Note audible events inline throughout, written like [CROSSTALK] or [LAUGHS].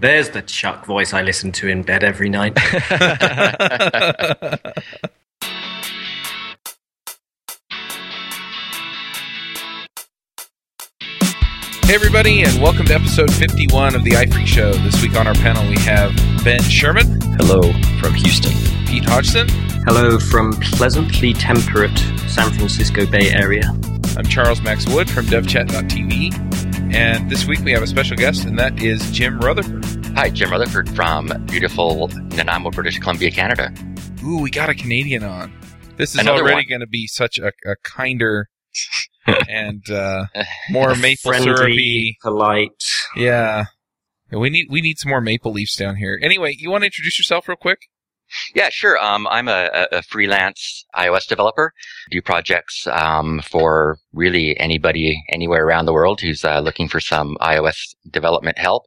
There's the Chuck voice I listen to in bed every night. [LAUGHS] Hey, everybody, and welcome to episode 51 of the iPhreaks Show. This week on our panel, we have Ben Sherman, Hello from Houston. Pete Hodgson, Hello from pleasantly temperate San Francisco Bay Area. I'm Charles Max Wood from DevChat.tv, and this week we have a special guest, and that is Jim Rutherford. Hi, Jim Rutherford from beautiful Nanaimo, British Columbia, Canada. Ooh, we got a Canadian on. This is Another already going to be such a, a kinder [LAUGHS] and uh, more maple Friendly, syrupy. polite. Yeah. We need we need some more maple leaves down here. Anyway, you want to introduce yourself real quick? Yeah, sure. Um, I'm a, a- freelance iOS developer. Do projects um, for really anybody anywhere around the world who's uh, looking for some iOS development help.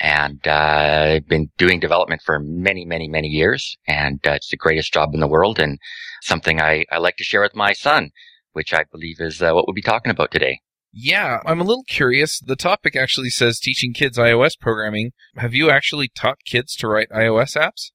And uh, I've been doing development for many, many, many years, and uh, it's the greatest job in the world, and something I, I like to share with my son, which I believe is uh, what we'll be talking about today. Yeah, I'm a little curious. The topic actually says teaching kids iOS programming. Have you actually taught kids to write iOS apps?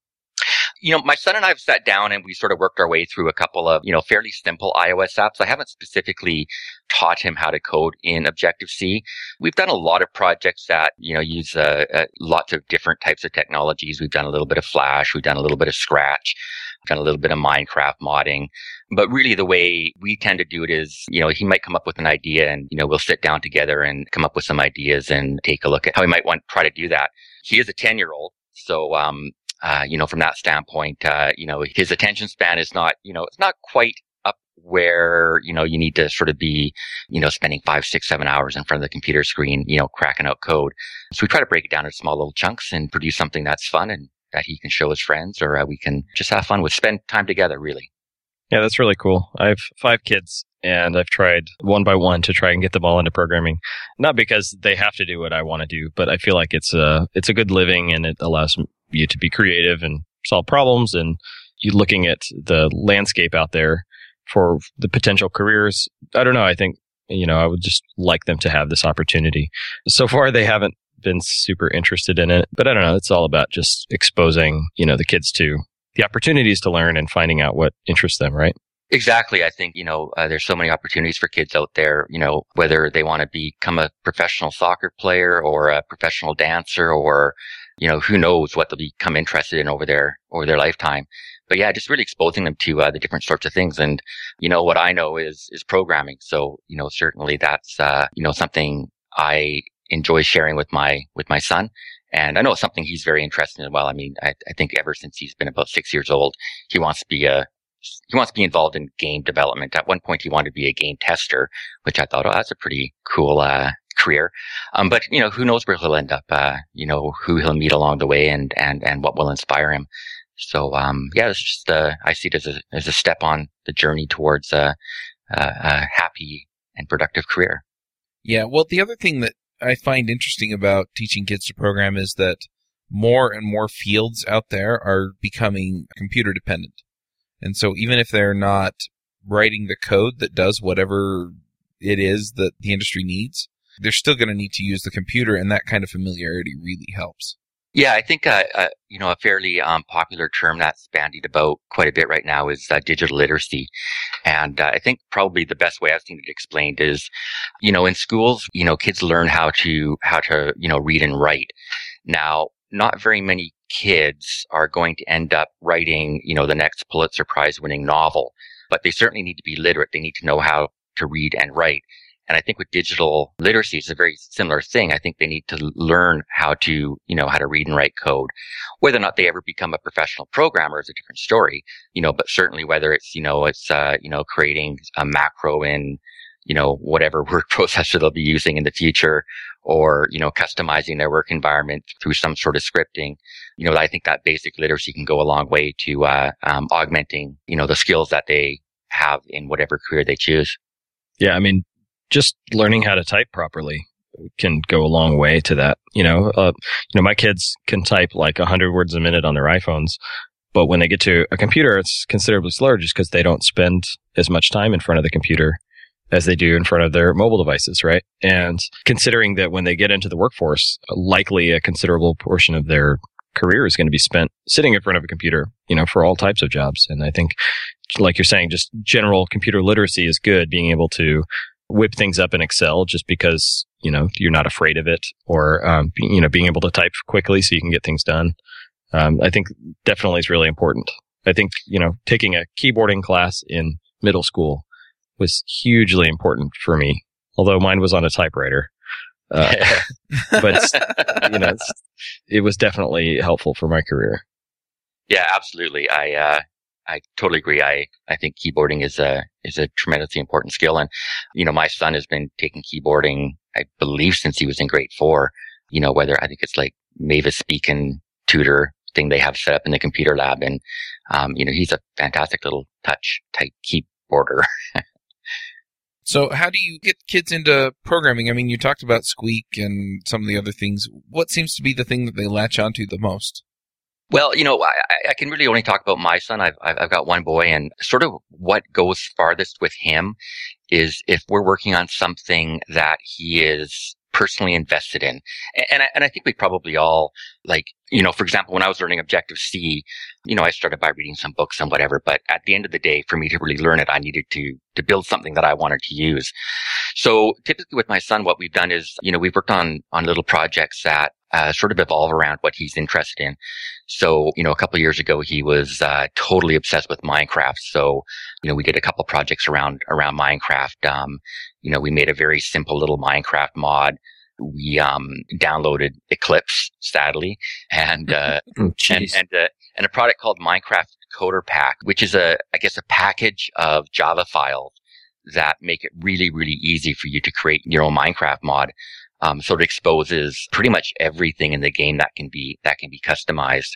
You know, my son and I have sat down and we sort of worked our way through a couple of, you know, fairly simple iOS apps. I haven't specifically taught him how to code in Objective C. We've done a lot of projects that, you know, use uh, uh, lots of different types of technologies. We've done a little bit of Flash. We've done a little bit of Scratch. We've done a little bit of Minecraft modding. But really the way we tend to do it is, you know, he might come up with an idea and, you know, we'll sit down together and come up with some ideas and take a look at how he might want to try to do that. He is a 10 year old. So, um, uh, you know, from that standpoint, uh, you know, his attention span is not, you know, it's not quite up where, you know, you need to sort of be, you know, spending five, six, seven hours in front of the computer screen, you know, cracking out code. So we try to break it down into small little chunks and produce something that's fun and that he can show his friends or uh, we can just have fun with, spend time together, really. Yeah, that's really cool. I have five kids and I've tried one by one to try and get them all into programming. Not because they have to do what I want to do, but I feel like it's a, it's a good living and it allows you to be creative and solve problems and you looking at the landscape out there for the potential careers. I don't know. I think, you know, I would just like them to have this opportunity. So far, they haven't been super interested in it, but I don't know. It's all about just exposing, you know, the kids to the opportunities to learn and finding out what interests them, right? Exactly. I think, you know, uh, there's so many opportunities for kids out there, you know, whether they want to become a professional soccer player or a professional dancer or, you know, who knows what they'll become interested in over their, over their lifetime. But yeah, just really exposing them to uh, the different sorts of things. And, you know, what I know is, is programming. So, you know, certainly that's, uh, you know, something I enjoy sharing with my, with my son. And I know it's something he's very interested in well. I mean, I, I think ever since he's been about six years old, he wants to be a, he wants to be involved in game development. At one point, he wanted to be a game tester, which I thought, oh, that's a pretty cool, uh, career. Um, but you know, who knows where he'll end up, uh, you know, who he'll meet along the way and, and, and what will inspire him. So, um, yeah, it's just, uh, I see it as a, as a step on the journey towards a, a, a happy and productive career. Yeah, well, the other thing that I find interesting about teaching kids to program is that more and more fields out there are becoming computer dependent. And so even if they're not writing the code that does whatever it is that the industry needs, they're still going to need to use the computer and that kind of familiarity really helps. Yeah, I think uh, uh, you know a fairly um, popular term that's bandied about quite a bit right now is uh, digital literacy, and uh, I think probably the best way I've seen it explained is, you know, in schools, you know, kids learn how to how to you know read and write. Now, not very many kids are going to end up writing you know the next Pulitzer Prize winning novel, but they certainly need to be literate. They need to know how to read and write. And I think with digital literacy, it's a very similar thing. I think they need to learn how to, you know, how to read and write code. Whether or not they ever become a professional programmer is a different story, you know, but certainly whether it's, you know, it's, uh, you know, creating a macro in, you know, whatever [LAUGHS] word processor they'll be using in the future or, you know, customizing their work environment through some sort of scripting. You know, I think that basic literacy can go a long way to, uh, um, augmenting, you know, the skills that they have in whatever career they choose. Yeah, I mean, just learning how to type properly can go a long way to that. You know, uh, you know, my kids can type like hundred words a minute on their iPhones, but when they get to a computer, it's considerably slower just because they don't spend as much time in front of the computer as they do in front of their mobile devices, right? And considering that when they get into the workforce, likely a considerable portion of their career is going to be spent sitting in front of a computer, you know, for all types of jobs. And I think, like you're saying, just general computer literacy is good, being able to whip things up in Excel just because, you know, you're not afraid of it or, um, you know, being able to type quickly so you can get things done. Um, I think definitely is really important. I think, you know, taking a keyboarding class in middle school was hugely important for me, although mine was on a typewriter. Uh, [LAUGHS] but you know, it was definitely helpful for my career. Yeah, absolutely. I uh, I totally agree. I I think keyboarding is a is a tremendously important skill, and you know, my son has been taking keyboarding, I believe, since he was in grade four. You know, whether I think it's like Mavis Beacon tutor thing they have set up in the computer lab, and um, you know, he's a fantastic little touch type keyboarder. [LAUGHS] So, how do you get kids into programming? I mean, you talked about Squeak and some of the other things. What seems to be the thing that they latch onto the most? Well, you know, I, I can really only talk about my son. I've, I've got one boy and sort of what goes farthest with him is if we're working on something that he is personally invested in. And I, and I think we probably all like, you know, for example, when I was learning Objective C, you know, I started by reading some books and whatever, but at the end of the day, for me to really learn it, I needed to, to build something that I wanted to use. So typically with my son, what we've done is, you know, we've worked on, on little projects that uh, sort of evolve around what he's interested in. So, you know, a couple years ago, he was uh, totally obsessed with Minecraft. So, you know, we did a couple projects around around Minecraft. Um, you know, we made a very simple little Minecraft mod. We um, downloaded Eclipse, sadly, and [LAUGHS] uh, Oh, and and, uh, and a product called Minecraft Coder Pack, which is a I guess a package of Java files that make it really really easy for you to create your own Minecraft mod. Um, so it exposes pretty much everything in the game that can be that can be customized.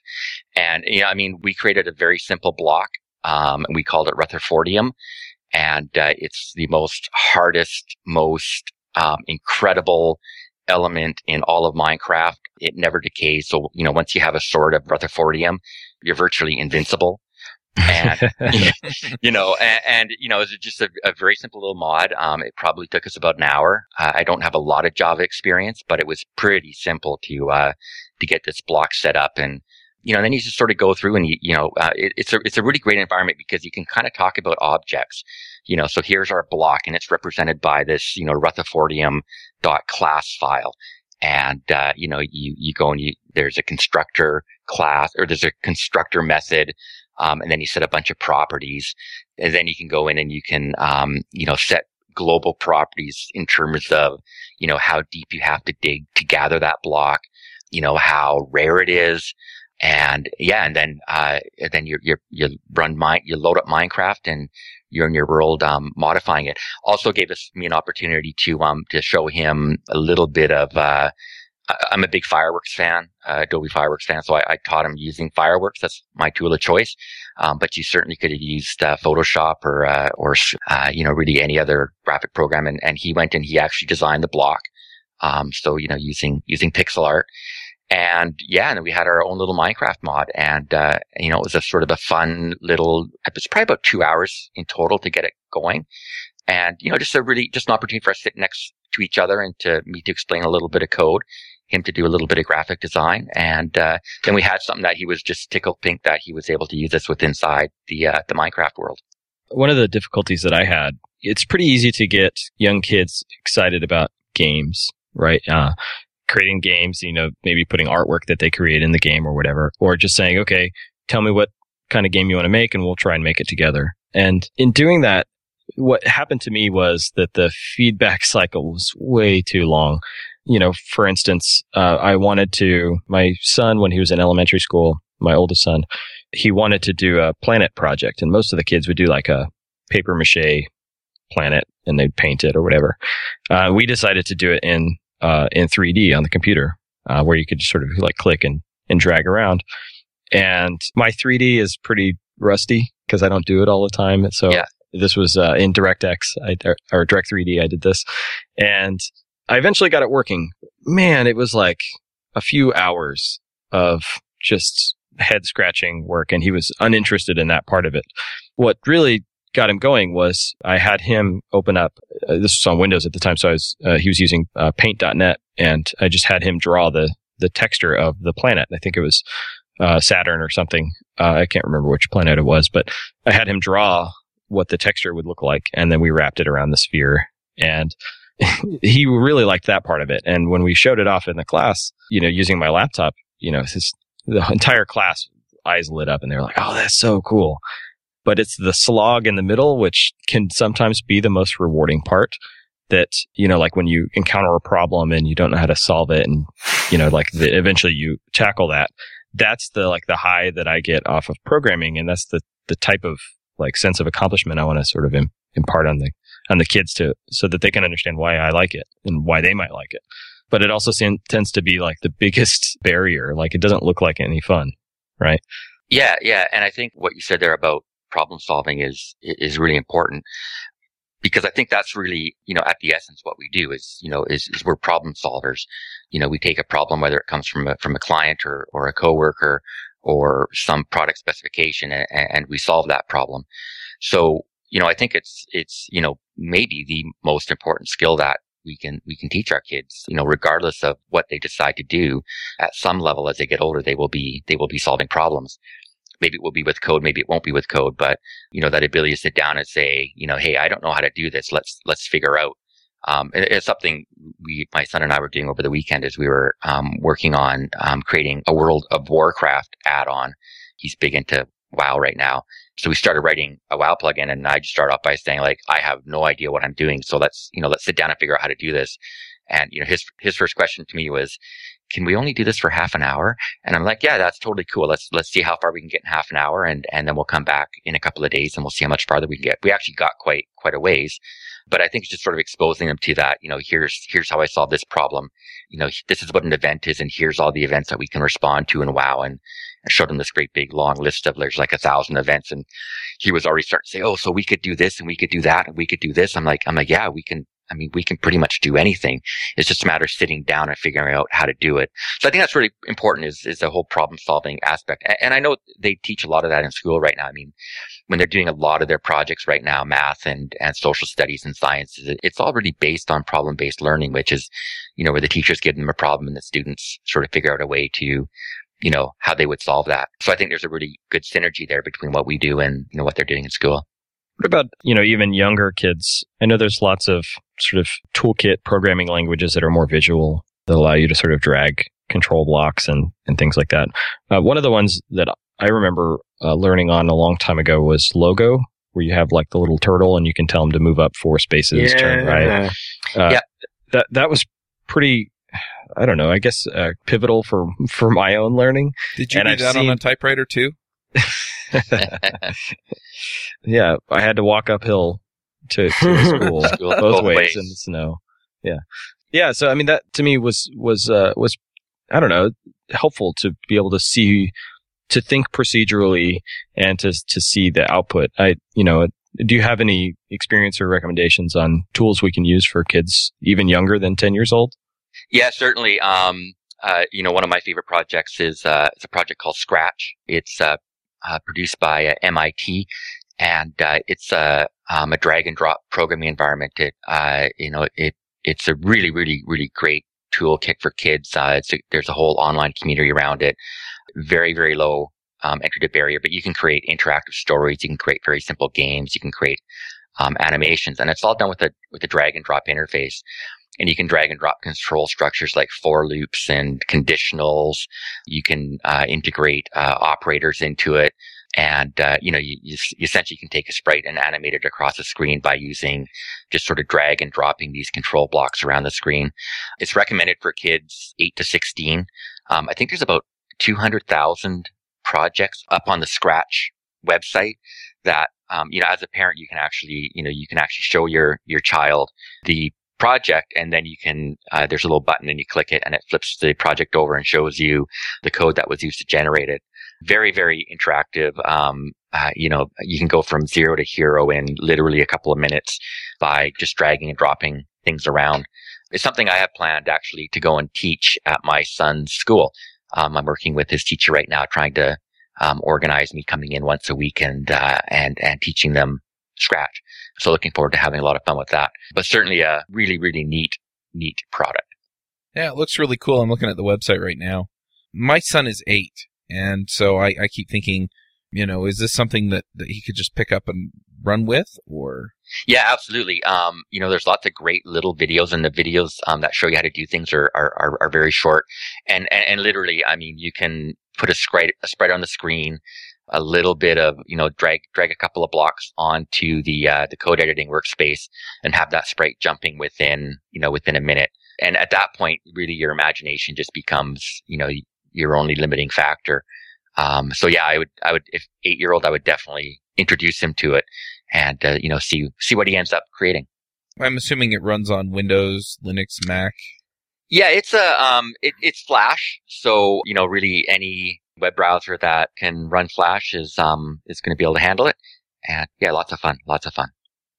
And you know, I mean, we created a very simple block, um, and we called it Rutherfordium, and uh, it's the most hardest, most um, incredible element in all of Minecraft. It never decays. So you know, once you have a sword of Rutherfordium, you're virtually invincible. and [LAUGHS] [LAUGHS] you know, and, and, you know, it's just a, a, very simple little mod. Um, it probably took us about an hour. Uh, I don't have a lot of Java experience, but it was pretty simple to uh, to get this block set up, and you know, then you just sort of go through and you, you know, uh, it, it's a it's a really great environment because you can kind of talk about objects. You know, so here's our block, and it's represented by this, you know, Rutherfordium dot class file. And, uh, you know, you, you go and you, there's a constructor class or there's a constructor method um, and then you set a bunch of properties and then you can go in and you can, um, you know, set global properties in terms of, you know, how deep you have to dig to gather that block, you know, how rare it is. And yeah, and then, uh, then you you you run you load up Minecraft and you're in your world, um, modifying it. Also gave us me an opportunity to, um, to show him a little bit of, uh, I'm a big fireworks fan, uh, Adobe Fireworks fan, so I, I, taught him using fireworks. That's my tool of choice. Um, but you certainly could have used uh, Photoshop or uh, or uh, you know really any other graphic program. And, and he went and he actually designed the block. Um, so you know using using pixel art. And yeah, and we had our own little Minecraft mod, and uh, you know it was a sort of a fun little. It was probably about two hours in total to get it going, and you know just a really just an opportunity for us to sit next to each other and to me to explain a little bit of code him to do a little bit of graphic design. And uh, then we had something that he was just tickled pink that he was able to use this with inside the uh, the Minecraft world. One of the difficulties that I had, it's pretty easy to get young kids excited about games, right? Uh, creating games, you know, maybe putting artwork that they create in the game or whatever, or just saying, okay, tell me what kind of game you want to make and we'll try and make it together. And in doing that, what happened to me was that the feedback [LAUGHS] cycle was way too long you know, for instance, uh, I wanted to, my son, when he was in elementary school, my oldest son, he wanted to do a planet project. And most of the kids would do like a paper mache planet and they'd paint it or whatever. Uh, we decided to do it in, uh, in 3D on the computer, uh, where you could just sort of like click and, and drag around. And my 3D is pretty rusty because I don't do it all the time. So yeah. this was, uh, in DirectX I, or Direct 3D. I did this and I eventually got it working. Man, it was like a few hours of just head scratching work and he was uninterested in that part of it. What really got him going was I had him open up. Uh, this was on Windows at the time, so I was uh, he was using uh, Paint.net, and I just had him draw the the texture of the planet. I think it was uh, Saturn or something. Uh, I can't remember which planet it was, but I had him draw what the texture would look like, and then we wrapped it around the sphere. And [LAUGHS] he really liked that part of it. And when we showed it off in the class, you know, using my laptop, you know, his the entire class eyes lit up, and they were like, "Oh, that's so cool." But it's the slog in the middle, which can sometimes be the most rewarding part that you know like when you encounter a problem and you don't know how to solve it and you know like the, eventually you tackle that that's the like the high that i get off of programming. And that's the the type of like sense of accomplishment i want to sort of Im- impart on the on the kids to so that they can understand why i like it and why they might like it. But it also tends to be like the biggest barrier. Like it doesn't look like any fun right? Yeah yeah. And i think what you said there about problem solving is is really important because I think that's really, you know, at the essence what we do is, you know, is, is we're problem solvers. You know, we take a problem, whether it comes from a, from a client or, or a coworker or some product specification and, and we solve that problem. So, you know, I think it's, it's, you know, maybe the most important skill that we can, we can teach our kids, you know, regardless of what they decide to do at some level as they get older, they will be, they will be solving problems maybe it will be with code, maybe it won't be with code, but you know, that ability to sit down and say, you know, hey, I don't know how to do this. Let's, let's figure out. Um, it, it's something we, my son and I were doing over the weekend as we were, um, working on, um, creating a World of Warcraft add-on. He's big into WoW right now. So we started writing a WoW plugin and I just started off by saying like, I have no idea what I'm doing. So let's, you know, let's sit down and figure out how to do this. And, you know, his, his first question to me was, can we only do this for half an hour? And I'm like, yeah, that's totally cool. Let's, let's see how far we can get in half an hour. And, and then we'll come back in a couple of days and we'll see how much farther we can get. We actually got quite, quite a ways, but I think it's just sort of exposing them to that. You know, here's, here's how I solve this problem. You know, this is what an event is. And here's all the events that we can respond to and wow. And, I showed him this great big long list of there's like a thousand events and he was already starting to say, Oh, so we could do this and we could do that and we could do this. I'm like, I'm like, yeah, we can, I mean, we can pretty much do anything. It's just a matter of sitting down and figuring out how to do it. So I think that's really important is, is the whole problem solving aspect. And I know they teach a lot of that in school right now. I mean, when they're doing a lot of their projects right now, math and, and social studies and sciences, it's all really based on problem based learning, which is, you know, where the teachers give them a problem and the students sort of figure out a way to, you know, how they would solve that. So I think there's a really good synergy there between what we do and, you know, what they're doing in school. What about, you know, even younger kids? I know there's lots of sort of toolkit programming languages that are more visual that allow you to sort of drag control blocks and, and things like that. Uh, one of the ones that I remember uh, learning on a long time ago was Logo, where you have like the little turtle and you can tell them to move up four spaces, yeah. turn right. Uh, yeah. That, that was pretty, I don't know, I guess uh, pivotal for, for my own learning. Did you and do I've that seen, on a typewriter too? [LAUGHS] [LAUGHS] yeah, I had to walk uphill to, to [LAUGHS] school, school both, both ways, ways, in the snow. Yeah, yeah. So I mean, that to me was was uh, was I don't know helpful to be able to see to think procedurally and to to see the output. I you know. Do you have any experience or recommendations on tools we can use for kids even younger than 10 years old? Yeah, certainly. Um, uh, you know, one of my favorite projects is uh, it's a project called Scratch. It's uh, uh, produced by uh, MIT, and uh, it's a um, a drag and drop programming environment. It uh, you know it it's a really really really great toolkit for kids. Uh, a, there's a whole online community around it. Very very low um, entry to barrier, but you can create interactive stories. You can create very simple games. You can create um, animations, and it's all done with a with a drag and drop interface and you can drag and drop control structures like for loops and conditionals. You can uh, integrate uh, operators into it. And, uh, you know, you, you, essentially can take a sprite and animate it across the screen by using just sort of drag and dropping these control blocks around the screen. It's recommended for kids 8 to 16. Um, I think there's about 200,000 projects up on the Scratch website that um, you know, as a parent, you can actually, you know, you can actually show your your child the project and then you can uh, there's a little button and you click it and it flips the project over and shows you the code that was used to generate it very very interactive um, uh, you know you can go from zero to hero in literally a couple of minutes by just dragging and dropping things around it's something i have planned actually to go and teach at my son's school um, i'm working with his teacher right now trying to um, organize me coming in once a week and uh, and and teaching them scratch. So looking forward to having a lot of fun with that. But certainly a really, really neat, neat product. Yeah, it looks really cool. I'm looking at the website right now. My son is eight, and so I, I keep thinking, you know, is this something that, that he could just pick up and run with or? Yeah, absolutely. Um, you know, there's lots of great little videos and the videos, um, that show you how to do things are, are, are, are very short. And, and, and literally, I mean, you can put a sprite, a sprite on the screen, a little bit of, you know, drag, drag a couple of blocks onto the, uh, the code editing workspace and have that sprite jumping within, you know, within a minute. And at that point, really your imagination just becomes, you know, your only limiting factor. Um, so yeah, I would, I would, if eight year old, I would definitely introduce him to it and, uh, you know, see, see what he ends up creating. I'm assuming it runs on Windows, Linux, Mac. Yeah, it's a, um, it, it's Flash. So, you know, really any web browser that can run Flash is, um, is going to be able to handle it. And yeah, lots of fun, lots of fun.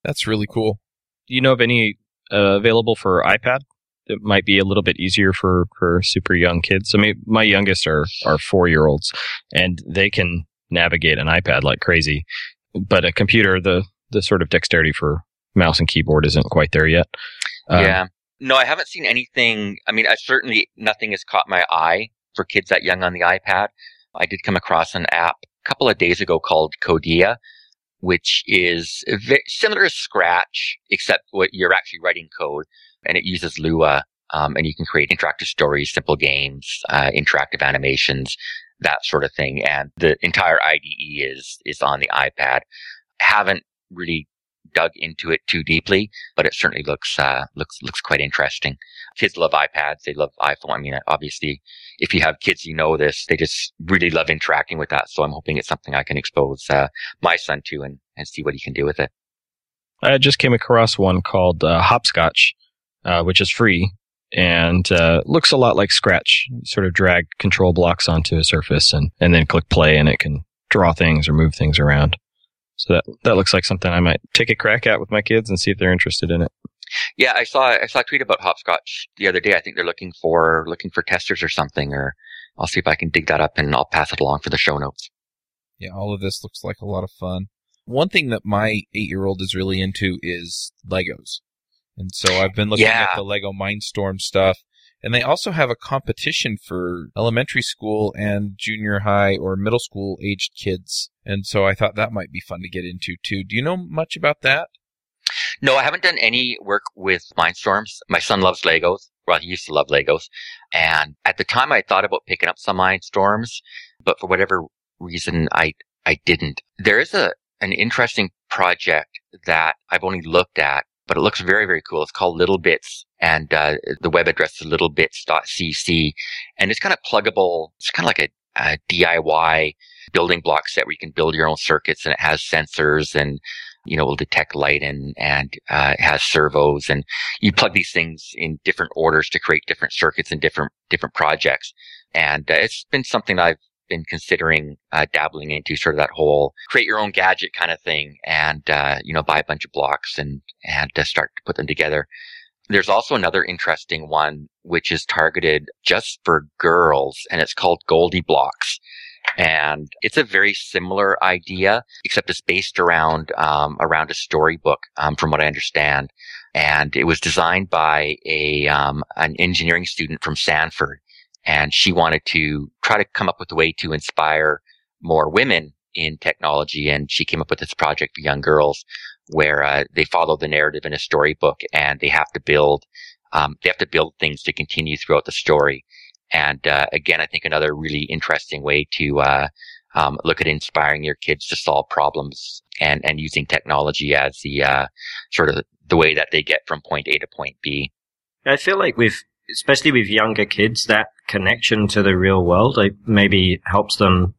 That's really cool. Do you know of any uh, available for iPad? It might be a little bit easier for, for super young kids. I mean, my youngest are, are four year olds and they can navigate an iPad like crazy, but a computer, the, the sort of dexterity for mouse and keyboard isn't quite there yet. Um, yeah. No, I haven't seen anything. I mean, I certainly nothing has caught my eye for kids that young on the iPad. I did come across an app a couple of days ago called Codea, which is very similar to Scratch, except what you're actually writing code and it uses Lua. Um, and you can create interactive stories, simple games, uh, interactive animations, that sort of thing. And the entire IDE is, is on the iPad. Haven't really dug into it too deeply, but it certainly looks, uh, looks, looks quite interesting. Kids love iPads. They love iPhone. I mean, obviously, if you have kids, you know this. They just really love interacting with that. So I'm hoping it's something I can expose, uh, my son to and, and see what he can do with it. I just came across one called, uh, Hopscotch uh, which is free and uh, looks a lot like Scratch. You sort of drag control blocks onto a surface and, and then click play, and it can draw things or move things around. So that that looks like something I might take a crack at with my kids and see if they're interested in it. Yeah, I saw I saw a tweet about hopscotch the other day. I think they're looking for looking for testers or something, or I'll see if I can dig that up and I'll pass it along for the show notes. Yeah, all of this looks like a lot of fun. One thing that my eight year old is really into is Legos. And so I've been looking Yeah. at the Lego Mindstorm stuff. And they also have a competition for elementary school and junior high or middle school aged kids. And so I thought that might be fun to get into too. Do you know much about that? No, I haven't done any work with Mindstorms. My son loves Legos. Well, he used to love Legos. And at the time I thought about picking up some Mindstorms, but for whatever reason I I didn't. There is a an interesting project that I've only looked at, but it looks very, very cool. It's called littleBits and uh, the web address is littlebits.cc and it's kind of pluggable. It's kind of like a, a DIY building block set where you can build your own circuits and it has sensors and you know, will detect light and, and, uh, has servos and you plug these things in different orders to create different circuits and different, different projects. And uh, it's been something I've been considering, uh, dabbling into sort of that whole create your own gadget kind of thing and, uh, you know, buy a bunch of blocks and, and uh, start to put them together. There's also another interesting one, which is targeted just for girls and it's called GoldieBlox. And it's a very similar idea, except it's based around, um, around a storybook, um, from what I understand. And it was designed by a, um, an engineering student from Stanford. And she wanted to try to come up with a way to inspire more women in technology. And she came up with this project for young girls where, uh, they follow the narrative in a storybook and they have to build, um, they have to build things to continue throughout the story. And uh, again, I think another really interesting way to uh, um, look at inspiring your kids to solve problems and and using technology as the uh, sort of the way that they get from point A to point B. I feel like with, especially with younger kids, that connection to the real world like maybe helps them,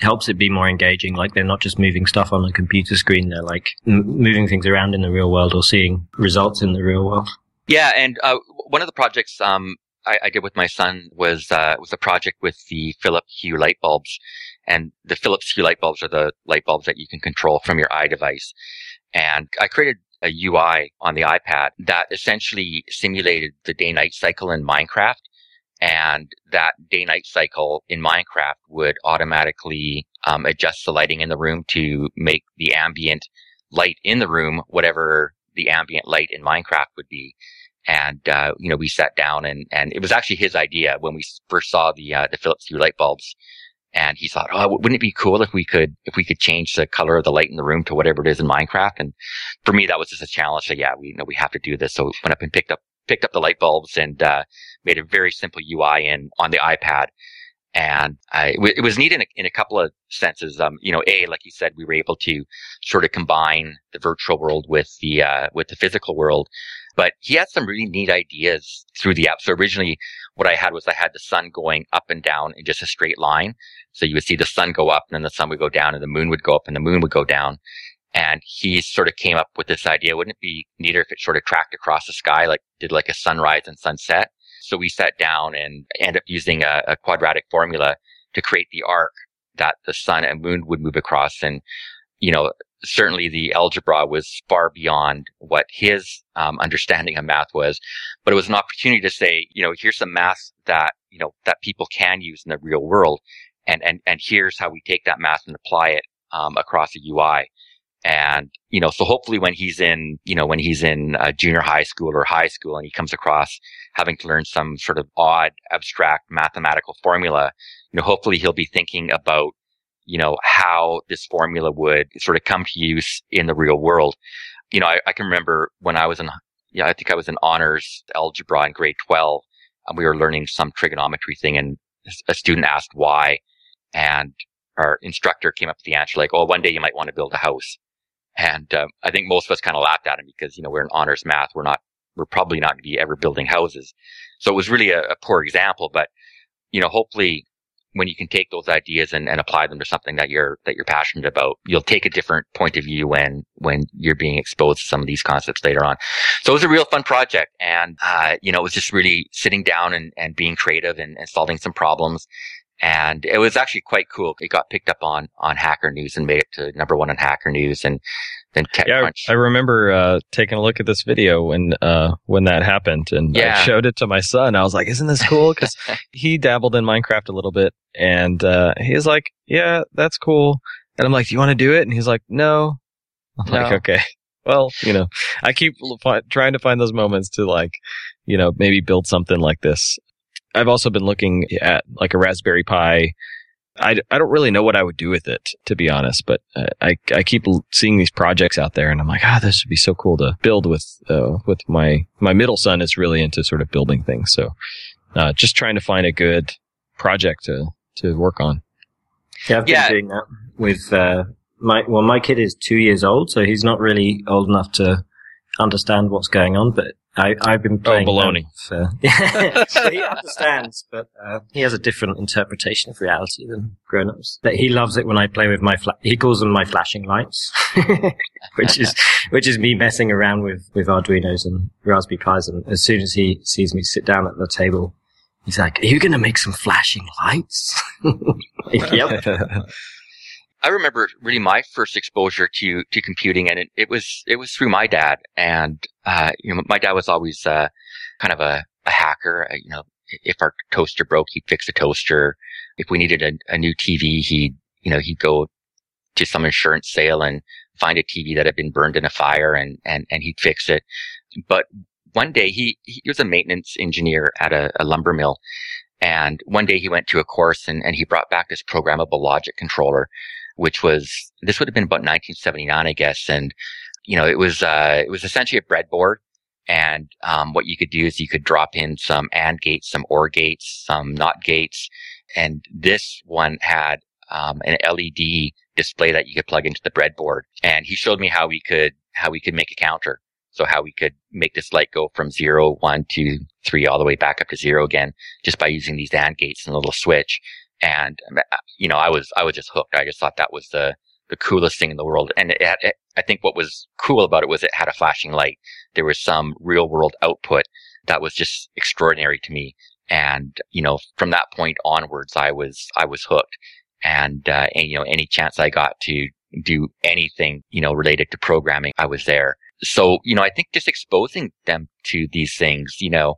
helps it be more engaging. Like they're not just moving stuff on a computer screen; they're like m- moving things around in the real world or seeing results in the real world. Yeah, and uh, one of the projects um, I, I, did with my son was uh, was a project with the Philips Hue light bulbs, and the Philips Hue light bulbs are the light bulbs that you can control from your iDevice. And I created a UI on the iPad that essentially simulated the day-night cycle in Minecraft, and that day-night cycle in Minecraft would automatically um, adjust the lighting in the room to make the ambient light in the room, whatever the ambient light in Minecraft would be. And, uh, you know, we sat down and, and it was actually his idea when we first saw the, uh, the Philips Hue light bulbs. And he thought, oh, wouldn't it be cool if we could, if we could change the color of the light in the room to whatever it is in Minecraft? And for me, that was just a challenge. So yeah, we you know we have to do this. So we went up and picked up, picked up the light bulbs and, uh, made a very simple UI in, on the iPad. And I, it was neat in a, in a couple of senses. Um, you know, a like you said, we were able to sort of combine the virtual world with the uh, with the physical world. But he had some really neat ideas through the app. So originally, what I had was I had the sun going up and down in just a straight line. So you would see the sun go up, and then the sun would go down, and the moon would go up, and the moon would go down. And he sort of came up with this idea. Wouldn't it be neater if it sort of tracked across the sky, like did like a sunrise and sunset? So we sat down and ended up using a, a quadratic formula to create the arc that the sun and moon would move across. And, you know, certainly the algebra was far beyond what his um, understanding of math was, but it was an opportunity to say, you know, here's some math that, you know, that people can use in the real world. And, and, and here's how we take that math and apply it um, across a UI. And, you know, so hopefully when he's in, you know, when he's in junior high school or high school and he comes across having to learn some sort of odd, abstract mathematical formula, you know, hopefully he'll be thinking about, you know, how this formula would sort of come to use in the real world. You know, I, I can remember when I was in, yeah, I think I was in honors algebra in grade 12 and we were learning some trigonometry thing and a student asked why and our instructor came up with the answer like, oh, one day you might want to build a house. And um, I think most of us kind of laughed at him because, you know, we're in honors math. We're not, we're probably not going to be ever building houses. So it was really a, a, poor example, but, you know, hopefully when you can take those ideas and, and apply them to something that you're, that you're passionate about, you'll take a different point of view when, when you're being exposed to some of these concepts later on. So it was a real fun project. And, uh, you know, it was just really sitting down and, and being creative and, and solving some problems and it was actually quite cool. It got picked up on on Hacker News and made it to number one on Hacker News, and then TechCrunch. Yeah, I remember uh, taking a look at this video when uh, when that happened, and yeah. I showed it to my son. I was like, "Isn't this cool?" Because [LAUGHS] he dabbled in Minecraft a little bit, and uh, he's like, "Yeah, that's cool." And I'm like, "Do you want to do it?" And he's like, "No." I'm no. like, "Okay." Well, you know, I keep trying to find those moments to like, you know, maybe build something like this I've also been looking at like a Raspberry Pi. I, I don't really know what I would do with it, to be honest, but uh, I, I keep seeing these projects out there and I'm like, ah, oh, this would be so cool to build with, uh, with my, my middle son is really into sort of building things. So, uh, just trying to find a good project to, to work on. Yeah, I've been yeah. doing that with, uh, my, well, my kid is two years old, so he's not really old enough to understand what's going on, but I, I've been oh, playing. Oh, baloney. So, [LAUGHS] so he understands, but uh, he has a different interpretation of reality than grown-ups. But he loves it when I play with my. Fla- he calls them my flashing lights, [LAUGHS] which is which is me messing around with with Arduino's and Raspberry Pis. And as soon as he sees me sit down at the table, he's like, "Are you going to make some flashing lights?" [LAUGHS] like, yep. I remember really my first exposure to to computing, and it, it was it was through my dad. And uh, you know, my dad was always uh, kind of a, a hacker. Uh, you know, if our toaster broke, he'd fix the toaster. If we needed a, a new TV, he'd you know he'd go to some insurance sale and find a TV that had been burned in a fire, and and and he'd fix it. But one day he he was a maintenance engineer at a, a lumber mill, and one day he went to a course and, and he brought back this programmable logic controller which was, this would have been about 1979, I guess. And, you know, it was, uh, it was essentially a breadboard. And, um, what you could do is you could drop in some AND gates, some OR gates, some NOT gates. And this one had, um, an LED display that you could plug into the breadboard. And he showed me how we could, how we could make a counter. So how we could make this light go from zero, one, two, three, all the way back up to zero again, just by using these AND gates and a little switch. And, uh, you know, I was, I was just hooked. I just thought that was the, the coolest thing in the world. And it, it, I think what was cool about it was it had a flashing light. There was some real world output that was just extraordinary to me. And, you know, from that point onwards, I was, I was hooked. And, uh, and, you know, any chance I got to do anything, you know, related to programming, I was there. So, you know, I think just exposing them to these things, you know,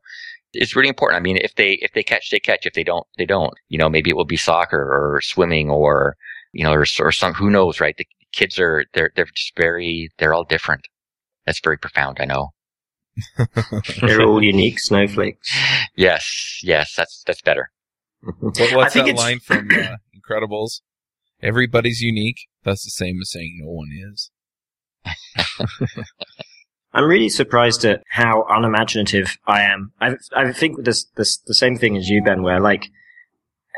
it's really important. I mean, if they if they catch, they catch. If they don't, they don't. You know, maybe it will be soccer or swimming or you know, or, or some who knows, right? The kids are they're they're just very they're all different. That's very profound. I know. [LAUGHS] They're all unique snowflakes. Yes, yes, that's that's better. [LAUGHS] What, what's that line from uh, Incredibles? Everybody's unique. That's the same as saying no one is. [LAUGHS] I'm really surprised at how unimaginative I am. I, I think this, this, the same thing as you, Ben, where like,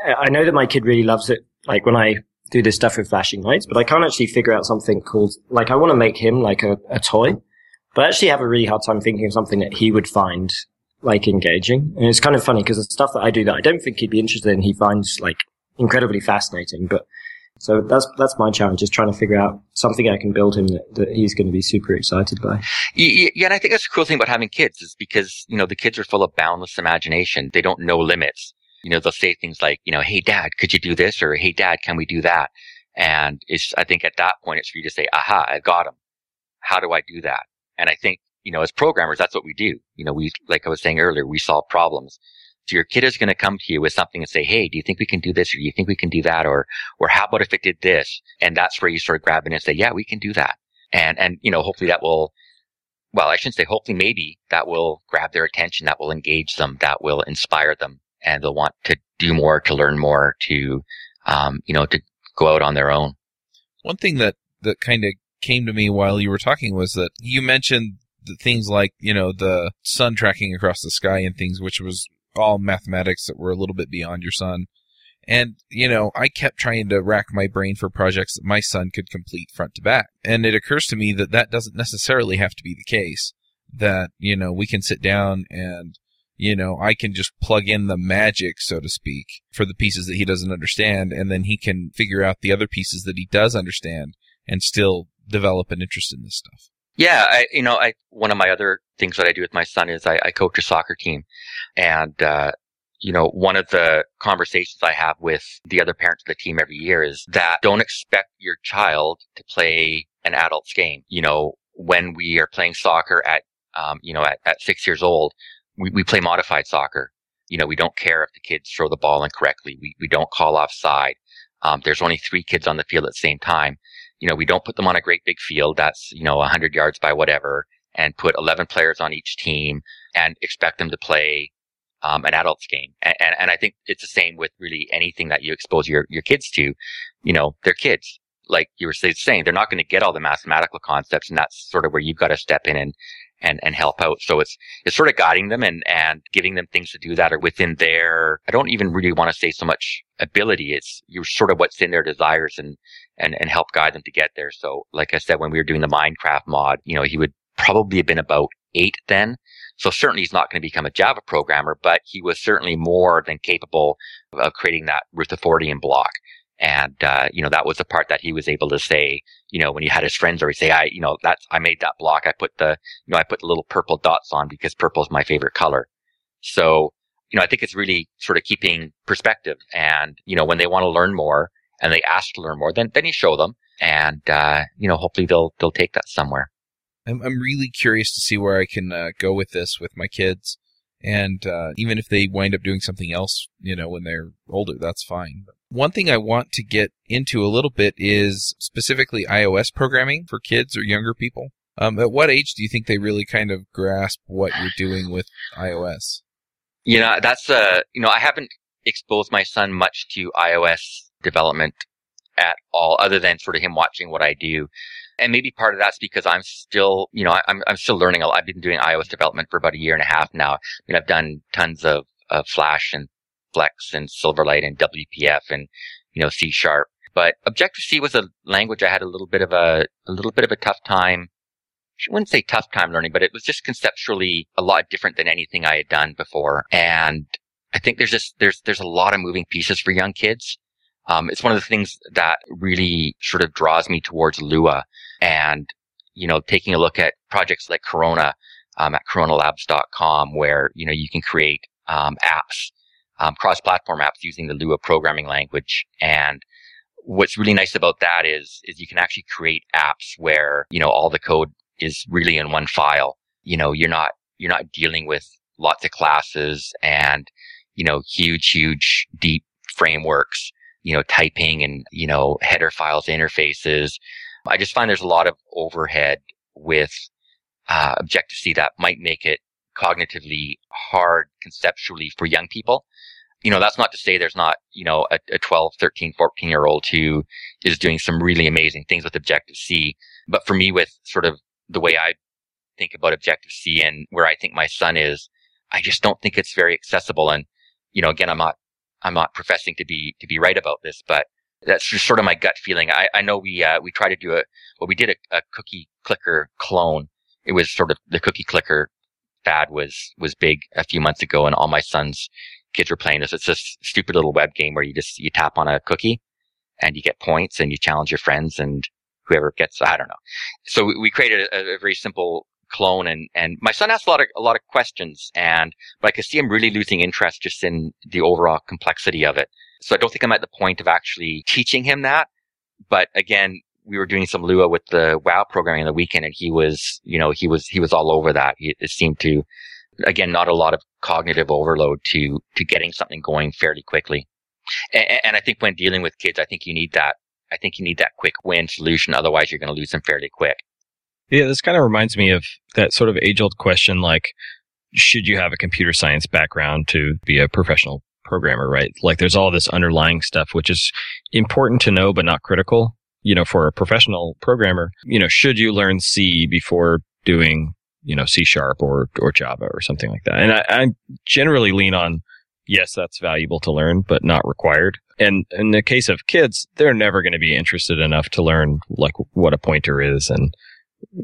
I know that my kid really loves it, like when I do this stuff with flashing lights, but I can't actually figure out something called, like I want to make him like a, a toy, but I actually have a really hard time thinking of something that he would find like engaging. And it's kind of funny because the stuff that I do that I don't think he'd be interested in, he finds like incredibly fascinating, but so that's, that's my challenge is trying to figure out something I can build him that, that he's going to be super excited by. Yeah, and I think that's the cool thing about having kids is because, you know, the kids are full of boundless imagination. They don't know limits. You know, they'll say things like, you know, hey dad, could you do this? Or hey dad, can we do that? And it's, I think at that point it's for you to say, aha, I got him. How do I do that? And I think, you know, as programmers, that's what we do. You know, we, like I was saying earlier, we solve problems. So your kid is going to come to you with something and say, Hey, do you think we can do this? Or do you think we can do that? Or, or how about if it did this? And that's where you sort of grab it and say, yeah, we can do that. And, and, you know, hopefully that will, well, I shouldn't say hopefully, maybe that will grab their attention, that will engage them, that will inspire them, and they'll want to do more, to learn more, to, um, you know, to go out on their own. One thing that, that kind of came to me while you were talking was that you mentioned things like, you know, the sun tracking across the sky and things, which was all mathematics that were a little bit beyond your son. And, you know, I kept trying to rack my brain for projects that my son could complete front to back. And it occurs to me that that doesn't necessarily have to be the case. That, you know, we can sit down and, you know, I can just plug in the magic, so to speak, for the pieces that he doesn't understand, and then he can figure out the other pieces that he does understand and still develop an interest in this stuff. Yeah, I, you know, I, one of my other things that I do with my son is I, I coach a soccer team. And, uh, you know, one of the conversations I have with the other parents of the team every year is that don't expect your child to play an adult's game. You know, when we are playing soccer at, um, you know, at, at six years old, we, we play modified soccer. You know, we don't care if the kids throw the ball incorrectly. We, we don't call offside. Um, there's only three kids on the field at the same time. You know, we don't put them on a great big field that's, you know, 100 yards by whatever and put 11 players on each team and expect them to play um, an adult's game. And, and, and I think it's the same with really anything that you expose your, your kids to. You know, they're kids. Like you were saying, they're not going to get all the mathematical concepts, and that's sort of where you've got to step in and and and help out. So it's it's sort of guiding them and and giving them things to do that are within their. I don't even really want to say so much ability. It's you're sort of what's in their desires and and and help guide them to get there. So like I said, when we were doing the Minecraft mod, you know, he would probably have been about eight then. So certainly he's not going to become a Java programmer, but he was certainly more than capable of creating that Rutherfordium block. And, uh, you know, that was the part that he was able to say, you know, when he had his friends or he say, I, you know, that's, I made that block. I put the, you know, I put the little purple dots on because purple is my favorite color. So, you know, I think it's really sort of keeping perspective. And, you know, when they want to learn more and they ask to learn more, then, then you show them and, uh, you know, hopefully they'll, they'll take that somewhere. I'm, I'm really curious to see where I can uh, go with this with my kids. And uh, even if they wind up doing something else, you know, when they're older, that's fine. But one thing I want to get into a little bit is specifically iOS programming for kids or younger people. Um, at what age do you think they really kind of grasp what you're doing with iOS? You know, that's uh you know, I haven't exposed my son much to iOS development at all, other than sort of him watching what I do. And maybe part of that's because I'm still, you know, I'm I'm still learning a lot. I've been doing iOS development for about a year and a half now. I mean, I've done tons of, of Flash and Flex and Silverlight and WPF and you know C Sharp. But Objective C was a language I had a little bit of a a little bit of a tough time I wouldn't say tough time learning, but it was just conceptually a lot different than anything I had done before. And I think there's just, there's, there's a lot of moving pieces for young kids. Um, it's one of the things that really sort of draws me towards Lua and, you know, taking a look at projects like Corona, um, at coronalabs.com where, you know, you can create, um, apps, um, cross-platform apps using the Lua programming language. And what's really nice about that is, is you can actually create apps where, you know, all the code is really in one file. You know, you're not, you're not dealing with lots of classes and, you know, huge, huge, deep frameworks, you know, typing and, you know, header files, interfaces. I just find there's a lot of overhead with uh, Objective C that might make it cognitively hard conceptually for young people. You know, that's not to say there's not, you know, a, a 12, 13, 14 year old who is doing some really amazing things with Objective C. But for me, with sort of the way I think about Objective C and where I think my son is, I just don't think it's very accessible. And, you know, again, I'm not, I'm not professing to be, to be right about this, but that's just sort of my gut feeling. I, I know we, uh, we tried to do a, well, we did a, a cookie clicker clone. It was sort of the cookie clicker fad was, was big a few months ago and all my son's kids were playing this. It's this stupid little web game where you just, you tap on a cookie and you get points and you challenge your friends and whoever gets, I don't know. So we, we created a, a very simple clone and, and my son asked a lot of, a lot of questions and, but I could see him really losing interest just in the overall complexity of it. So I don't think I'm at the point of actually teaching him that. But again, we were doing some Lua with the WoW programming on the weekend and he was, you know, he was, he was all over that. He, it seemed to, again, not a lot of cognitive overload to, to getting something going fairly quickly. And, and I think when dealing with kids, I think you need that. I think you need that quick win solution. Otherwise, you're going to lose them fairly quick. Yeah, this kind of reminds me of that sort of age old question like, should you have a computer science background to be a professional programmer, right? Like there's all this underlying stuff, which is important to know, but not critical. You know, for a professional programmer, you know, should you learn C before doing, you know, C sharp or, or Java or something like that? And I, I generally lean on, yes, that's valuable to learn, but not required. And in the case of kids, they're never going to be interested enough to learn like what a pointer is and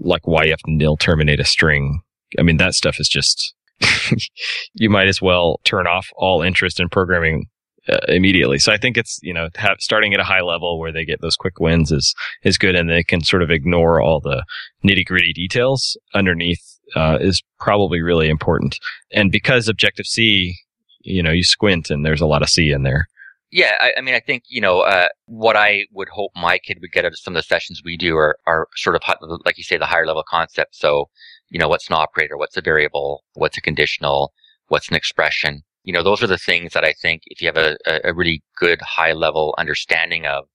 like why you have to nil terminate a string. I mean, that stuff is just [LAUGHS] you might as well turn off all interest in programming uh, immediately. So I think it's you know have, starting at a high level where they get those quick wins is is good, and they can sort of ignore all the nitty gritty details underneath uh, is probably really important. And because Objective C, you know, you squint and there's a lot of C in there. Yeah, I, I mean, I think you know uh, what I would hope my kid would get out of some of the sessions we do are are sort of like you say the higher level concepts. So you know, what's an operator? What's a variable? What's a conditional? What's an expression? You know, those are the things that I think if you have a, a really good high level understanding of,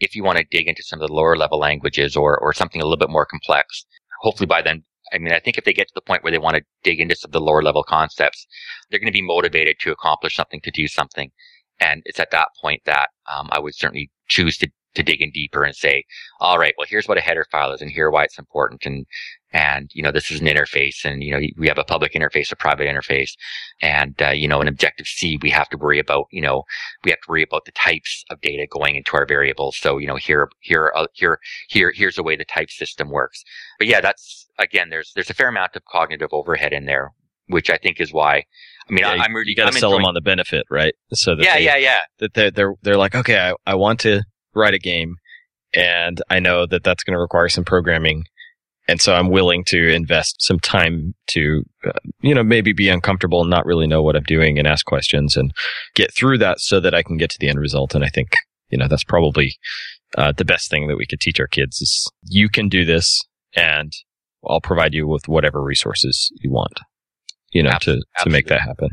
if you want to dig into some of the lower level languages or, or something a little bit more complex, hopefully by then, I mean, I think if they get to the point where they want to dig into some of the lower level concepts, they're going to be motivated to accomplish something, to do something. And it's at that point that um, I would certainly choose to to dig in deeper and say, all right, well, here's what a header file is and here why it's important. And, and, you know, this is an interface and, you know, we have a public interface, a private interface. And, uh, you know, in Objective C, we have to worry about, you know, we have to worry about the types of data going into our variables. So, you know, here, here, uh, here, here, here's the way the type system works. But yeah, that's, again, there's, there's a fair amount of cognitive overhead in there, which I think is why I mean, yeah, I, am really you got to sell enjoying... them on the benefit, right? So that yeah, they, yeah, yeah. That they're they're they're like, okay, I, I want to write a game and I know that that's going to require some programming. And so I'm willing to invest some time to, uh, you know, maybe be uncomfortable and not really know what I'm doing and ask questions and get through that so that I can get to the end result. And I think, you know, that's probably uh, the best thing that we could teach our kids is you can do this and I'll provide you with whatever resources you want, you know, Absolutely. to, to make that happen.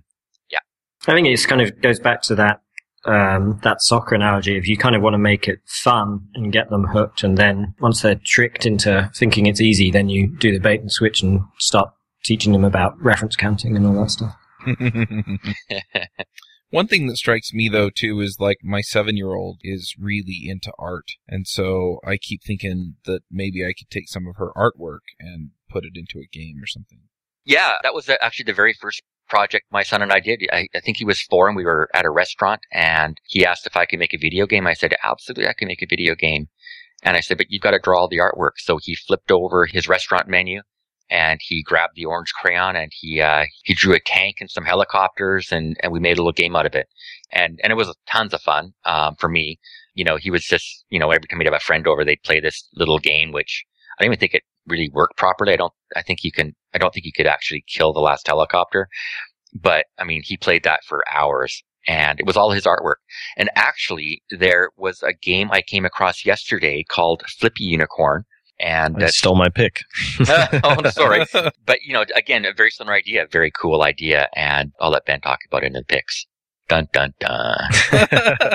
Yeah. I think it kind of goes back to that um, that soccer analogy, if you kind of want to make it fun and get them hooked, and then once they're tricked into thinking it's easy, then you do the bait and switch and start teaching them about reference counting and all that stuff. [LAUGHS] One thing that strikes me though too is like my seven year old is really into art. And so I keep thinking that maybe I could take some of her artwork and put it into a game or something. Yeah, that was actually the very first project my son and I did. I, I, think he was four and we were at a restaurant and he asked if I could make a video game. I said, absolutely, I can make a video game. And I said, but you've got to draw all the artwork. So he flipped over his restaurant menu and he grabbed the orange crayon and he, uh, he drew a tank and some helicopters and, and we made a little game out of it. And, and it was tons of fun, um, for me. You know, he was just, you know, every time he'd have a friend over, they'd play this little game, which I don't even think it really work properly. I don't, I think you can, I don't think you could actually kill the last helicopter. But I mean, he played that for hours and it was all his artwork. And actually, there was a game I came across yesterday called Flippy Unicorn. And I stole my pick. [LAUGHS] oh, I'm sorry. [LAUGHS] But you know, again, a very similar idea, very cool idea, and I'll let Ben talk about it in the picks. Dun dun dun. [LAUGHS]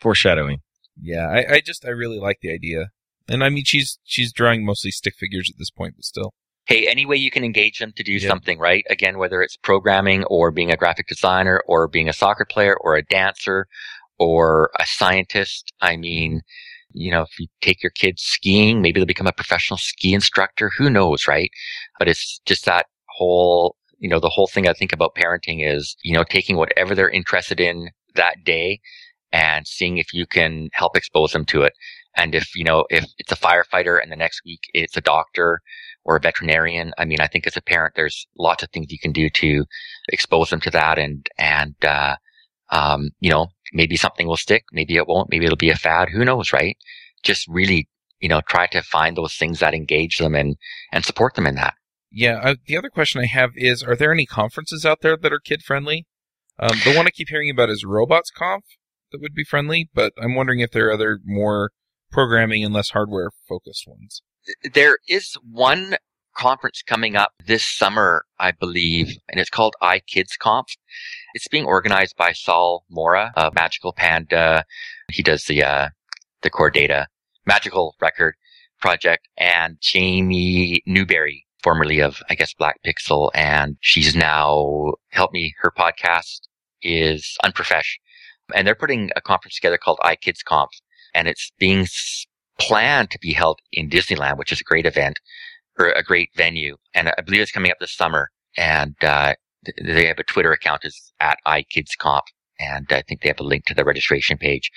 Foreshadowing. Yeah, I, I just I really like the idea And I mean, she's she's drawing mostly stick figures at this point, but still. Hey, any way you can engage them to do Yeah. something, right? Again, whether it's programming or being a graphic designer or being a soccer player or a dancer or a scientist. I mean, you know, if you take your kids skiing, maybe they'll become a professional ski instructor. Who knows, right? But it's just that whole, you know, the whole thing I think about parenting is, you know, taking whatever they're interested in that day and seeing if you can help expose them to it. And if, you know, if it's a firefighter and the next week it's a doctor or a veterinarian, I mean, I think as a parent, there's lots of things you can do to expose them to that and, and, uh, um, you know, maybe something will stick, maybe it won't, maybe it'll be a fad, who knows, right? Just really, you know, try to find those things that engage them and, and support them in that. Yeah. Uh, the other question I have is: Are there any conferences out there that are kid friendly? Um, the one I keep hearing about is Robots Conf that would be friendly, but I'm wondering if there are other more programming and less hardware focused ones. there is one conference coming up this summer, I believe, and it's called iKids Conf. It's being organized by Saul Mora of Magical Panda. He does the uh, the core data magical record project, and Jaimee Newberry, formerly of I guess Black Pixel, and she's now helped me. Her podcast is Unprofesh, and they're putting a conference together called iKids Conf, and it's being planned to be held in Disneyland, which is a great event or a great venue. And I believe it's coming up this summer. And, uh, they have a Twitter account is at iKidsConf. And I think they have a link to the registration page.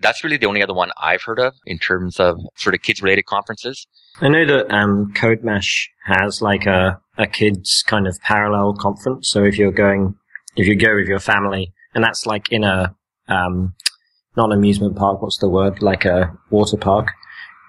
That's really the only other one I've heard of in terms of sort of kids related conferences. I know that um, has like a, a kids kind of parallel conference. So if you're going, if you go with your family, and that's like in a um, not an amusement park, what's the word? Like a water park.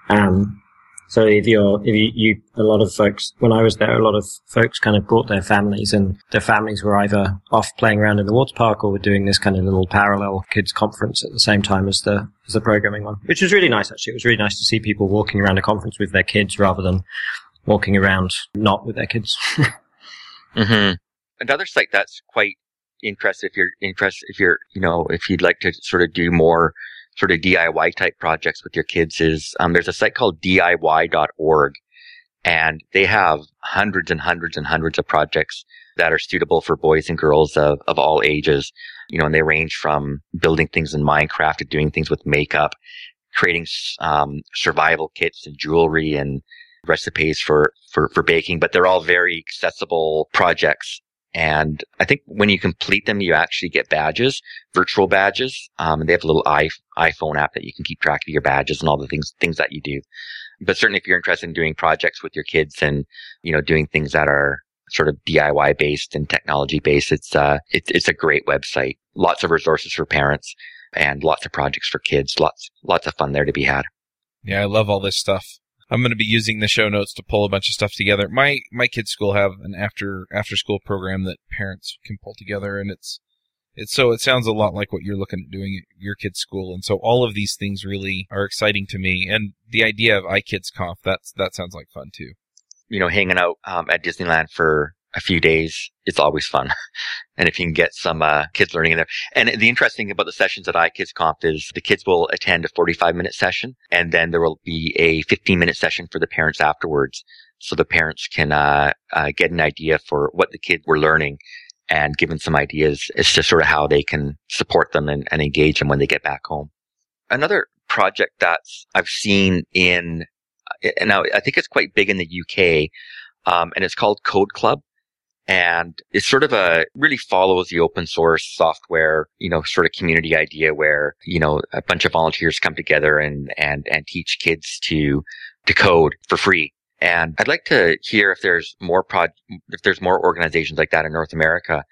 Um, so if you're, if you, you, a lot of folks, when I was there, a lot of folks kind of brought their families and their families were either off playing around in the water park or were doing this kind of little parallel kids conference at the same time as the, as the programming one, which was really nice actually. It was really nice to see people walking around a conference with their kids rather than walking around not with their kids. [LAUGHS] Mm-hmm. Another site that's quite interested if you're interested, if you're, you know, if you'd like to sort of do more sort of DIY type projects with your kids is, um, there's a site called DIY.org and they have hundreds and hundreds and hundreds of projects that are suitable for boys and girls of, of all ages, you know, and they range from building things in Minecraft to doing things with makeup, creating, um, survival kits and jewelry and recipes for, for, for baking, but they're all very accessible projects. And I think when you complete them, you actually get badges, virtual badges. Um, and they have a little iPhone app that you can keep track of your badges and all the things, things that you do. But certainly if you're interested in doing projects with your kids and, you know, doing things that are sort of DIY based and technology based, it's, uh, it's, it's a great website. Lots of resources for parents and lots of projects for kids. Lots, lots of fun there to be had. Yeah, I love all this stuff. I'm going to be using the show notes to pull a bunch of stuff together. My my kids' school have an after after school program that parents can pull together, and it's it's so it sounds a lot like what you're looking at doing at your kids' school, and so all of these things really are exciting to me. And the idea of iKids Conf that's that sounds like fun too. you know, hanging out um, at Disneyland for a few days, it's always fun. [LAUGHS] and if you can get some uh, kids learning in there. And the interesting thing about the sessions at iKidsConf is the kids will attend a 45 minute session and then there will be a 15 minute session for the parents afterwards. So the parents can uh, uh, get an idea for what the kids were learning and given some ideas as to sort of how they can support them and, and engage them when they get back home. Another project that's I've seen in and now I think it's quite big in the UK, um, and it's called Code Club. And it's sort of a really follows the open source software, you know, sort of community idea where, you know, a bunch of volunteers come together and, and, and teach kids to, to code for free. And I'd like to hear if there's more prod, if there's more organizations like that in North America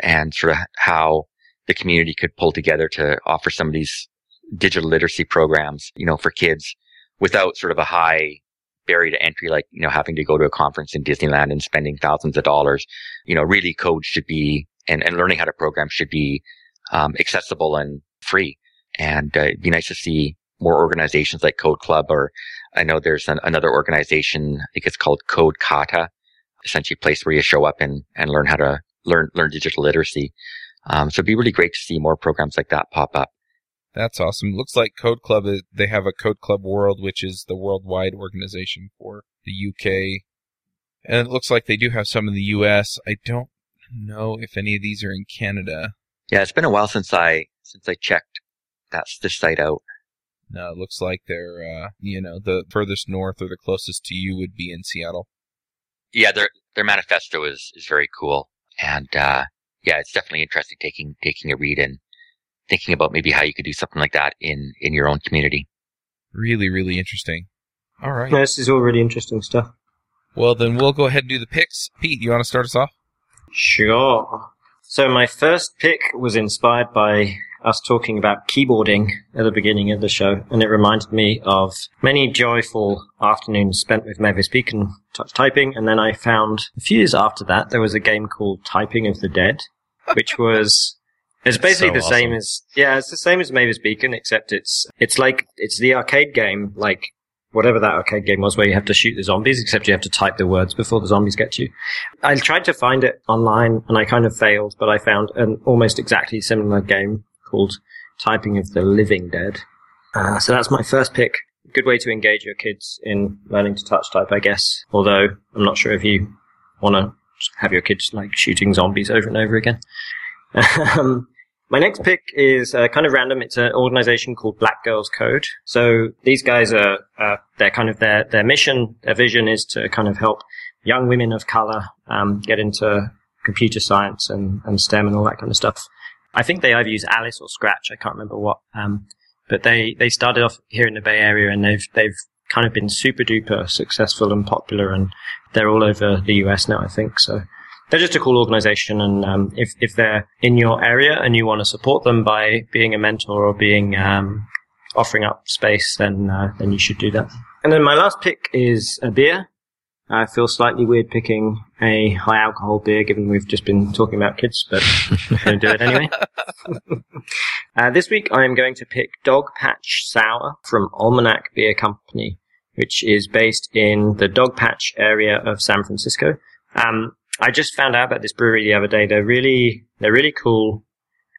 and sort of how the community could pull together to offer some of these digital literacy programs, you know, for kids without sort of a high barrier to entry, like, you know, having to go to a conference in Disneyland and spending thousands of dollars. You know, really code should be, and, and learning how to program should be, um, accessible and free. And uh, it'd be nice to see more organizations like Code Club, or I know there's an, another organization, I think it's called Code Kata, essentially a place where you show up and, and learn how to learn, learn digital literacy. Um, so it'd be really great to see more programs like that pop up. That's awesome. Looks like Code Club, is, they have a Code Club World, which is the worldwide organization for the UK. And it looks like they do have some in the US. I don't know if any of these are in Canada. Yeah, it's been a while since I since I checked that's this site out. No, it looks like they're uh, you know the furthest north or the closest to you would be in Seattle. Yeah, their their manifesto is is very cool, and uh, yeah, it's definitely interesting taking taking a read and thinking about maybe how you could do something like that in in your own community. Really, really interesting. All right. No, this is all really interesting stuff. Well, then we'll go ahead and do the picks. Pete, you want to start us off? Sure. So my first pick was inspired by us talking about keyboarding at the beginning of the show, and it reminded me of many joyful afternoons spent with Mavis Beacon touch typing, and then I found a few years after that there was a game called Typing of the Dead, which [LAUGHS] was it's basically So the same as yeah, it's the same as Mavis Beacon, except it's it's like it's the arcade game, like whatever that arcade game was, where you have to shoot the zombies, except you have to type the words before the zombies get you. I tried to find it online, and I kind of failed, but I found an almost exactly similar game called Typing of the Living Dead. Uh, so that's my first pick. Good way to engage your kids in learning to touch type, I guess. Although I'm not sure if you want to have your kids like shooting zombies over and over again. Um, my next pick is uh, kind of random. It's an organization called Black Girls Code. So these guys are, uh, they're kind of their, their mission, their vision is to kind of help young women of color, um, get into computer science and, and STEM and all that kind of stuff. I think they either use Alice or Scratch. I can't remember what. Um, but they, they started off here in the Bay Area and they've, they've kind of been super duper successful and popular and they're all over the US now, I think. So they're just a cool organization. And, um, if, if they're in your area and you want to support them by being a mentor or being, um, offering up space, then, uh, then you should do that. And then my last pick is a beer. I feel slightly weird picking a high alcohol beer given we've just been talking about kids, but I'm going to do it anyway. [LAUGHS] uh, this week I am going to pick Dog Patch Sour from Almanac Beer Company, which is based in the Dogpatch area of San Francisco. Um, I just found out about this brewery the other day. They're really, they're really cool.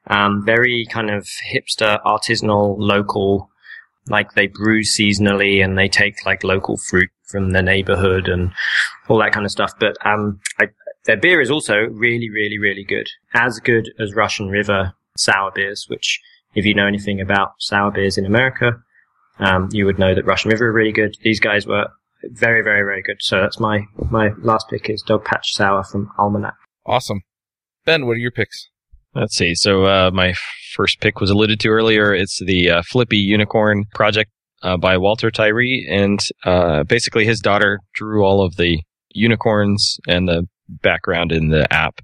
Um, very kind of hipster, artisanal, local. Like they brew seasonally and they take like local fruit from the neighborhood and all that kind of stuff. But um, I, their beer is also really, really, really good. As good as Russian River sour beers, which if you know anything about sour beers in America, um, you would know that Russian River are really good. These guys were very, very, very good. So that's my my last pick is Dogpatch Sour from Almanac. Awesome. Ben, what are your picks? Let's see. So uh, my first pick was alluded to earlier. It's the uh, Flippy Unicorn project uh, by Walter Tyree, and uh, basically his daughter drew all of the unicorns and the background in the app.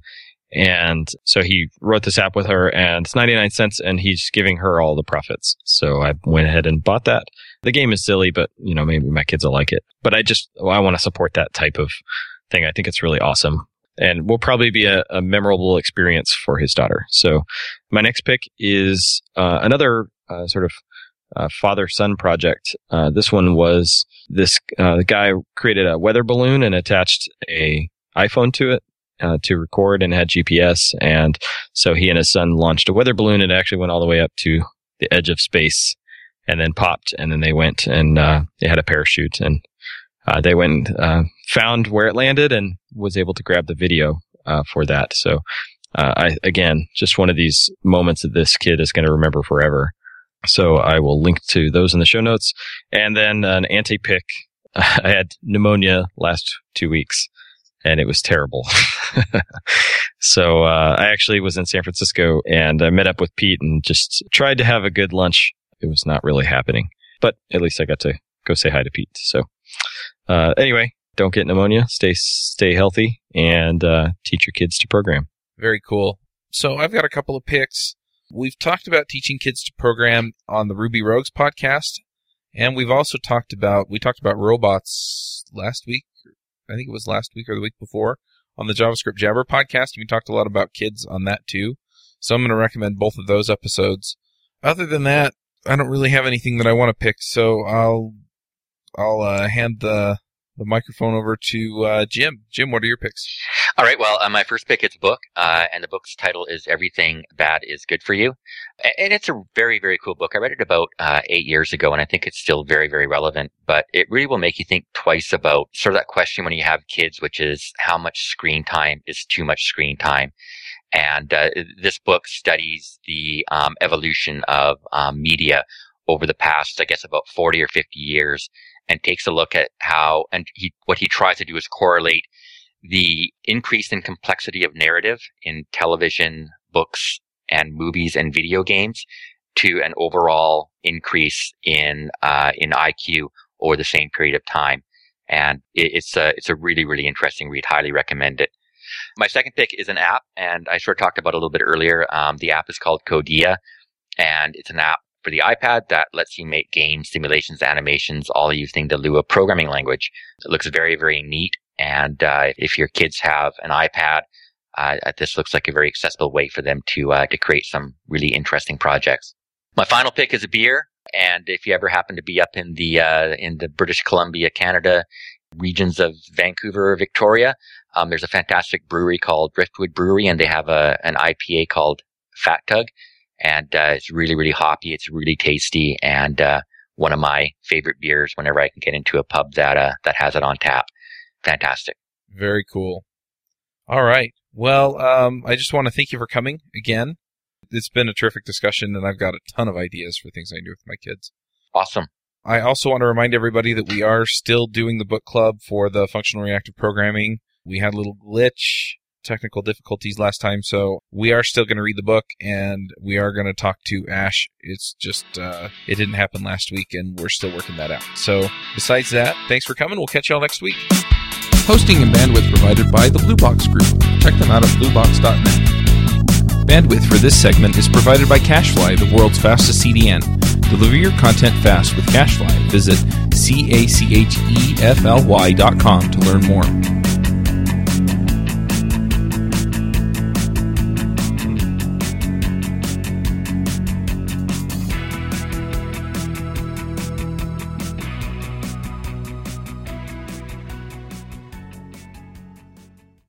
And so he wrote this app with her, and it's 99 cents, and he's giving her all the profits. So I went ahead and bought that. The game is silly, but you know maybe my kids will like it. But I just I want to support that type of thing. I think it's really awesome and will probably be a, a memorable experience for his daughter. So my next pick is uh, another uh, sort of uh, father-son project. Uh, this one was this uh, guy created a weather balloon and attached a iPhone to it uh, to record and had GPS. And so he and his son launched a weather balloon. It actually went all the way up to the edge of space and then popped. And then they went and uh, they had a parachute and uh, they went and uh, found where it landed and was able to grab the video uh, for that. So, uh, I again, just one of these moments that this kid is going to remember forever. So I will link to those in the show notes. And then an anti pick. [LAUGHS] I had pneumonia last two weeks and it was terrible. [LAUGHS] so uh, I actually was in San Francisco and I met up with Pete and just tried to have a good lunch. It was not really happening, but at least I got to go say hi to Pete. So uh, anyway, don't get pneumonia. Stay stay healthy and uh, teach your kids to program. Very cool. So I've got a couple of picks. We've talked about teaching kids to program on the Ruby Rogues podcast, and we've also talked about we talked about robots last week. I think it was last week or the week before on the JavaScript Jabber podcast. We talked a lot about kids on that too. So I'm going to recommend both of those episodes. Other than that, I don't really have anything that I want to pick, so I'll I'll uh, hand the the microphone over to uh, Jim. Jim, what are your picks? All right. Well, uh, my first pick is a book, uh, and the book's title is "Everything Bad Is Good for You," and it's a very, very cool book. I read it about uh, eight years ago, and I think it's still very, very relevant. But it really will make you think twice about sort of that question when you have kids, which is how much screen time is too much screen time. And uh, this book studies the um, evolution of um, media over the past, I guess, about 40 or 50 years and takes a look at how, and he, what he tries to do is correlate the increase in complexity of narrative in television, books, and movies and video games to an overall increase in, uh, in IQ over the same period of time. And it, it's a, it's a really, really interesting read. Highly recommend it. My second pick is an app, and I sort of talked about a little bit earlier. Um, the app is called Codea, and it's an app for the iPad that lets you make games, simulations, animations, all using the Lua programming language. It looks very, very neat. And uh, if your kids have an iPad, uh, this looks like a very accessible way for them to uh, to create some really interesting projects. My final pick is a beer, and if you ever happen to be up in the uh, in the British Columbia, Canada regions of Vancouver, or Victoria, um, there's a fantastic brewery called Driftwood Brewery, and they have a an IPA called Fat Tug and uh, it's really really hoppy. It's really tasty, and uh, one of my favorite beers whenever I can get into a pub that uh, that has it on tap. Fantastic. Very cool. All right. Well, um, I just want to thank you for coming again. It's been a terrific discussion, and I've got a ton of ideas for things I can do with my kids. Awesome. I also want to remind everybody that we are still doing the book club for the functional reactive programming. We had a little glitch technical difficulties last time, so we are still going to read the book and we are going to talk to Ash. It's just, uh, it didn't happen last week and we're still working that out. So, besides that, thanks for coming. We'll catch y'all next week. Hosting and bandwidth provided by the Blue Box Group. Check them out at bluebox.net. Bandwidth for this segment is provided by CacheFly, the world's fastest CDN. Deliver your content fast with CacheFly. Visit C A C H E F L Y dot com to learn more.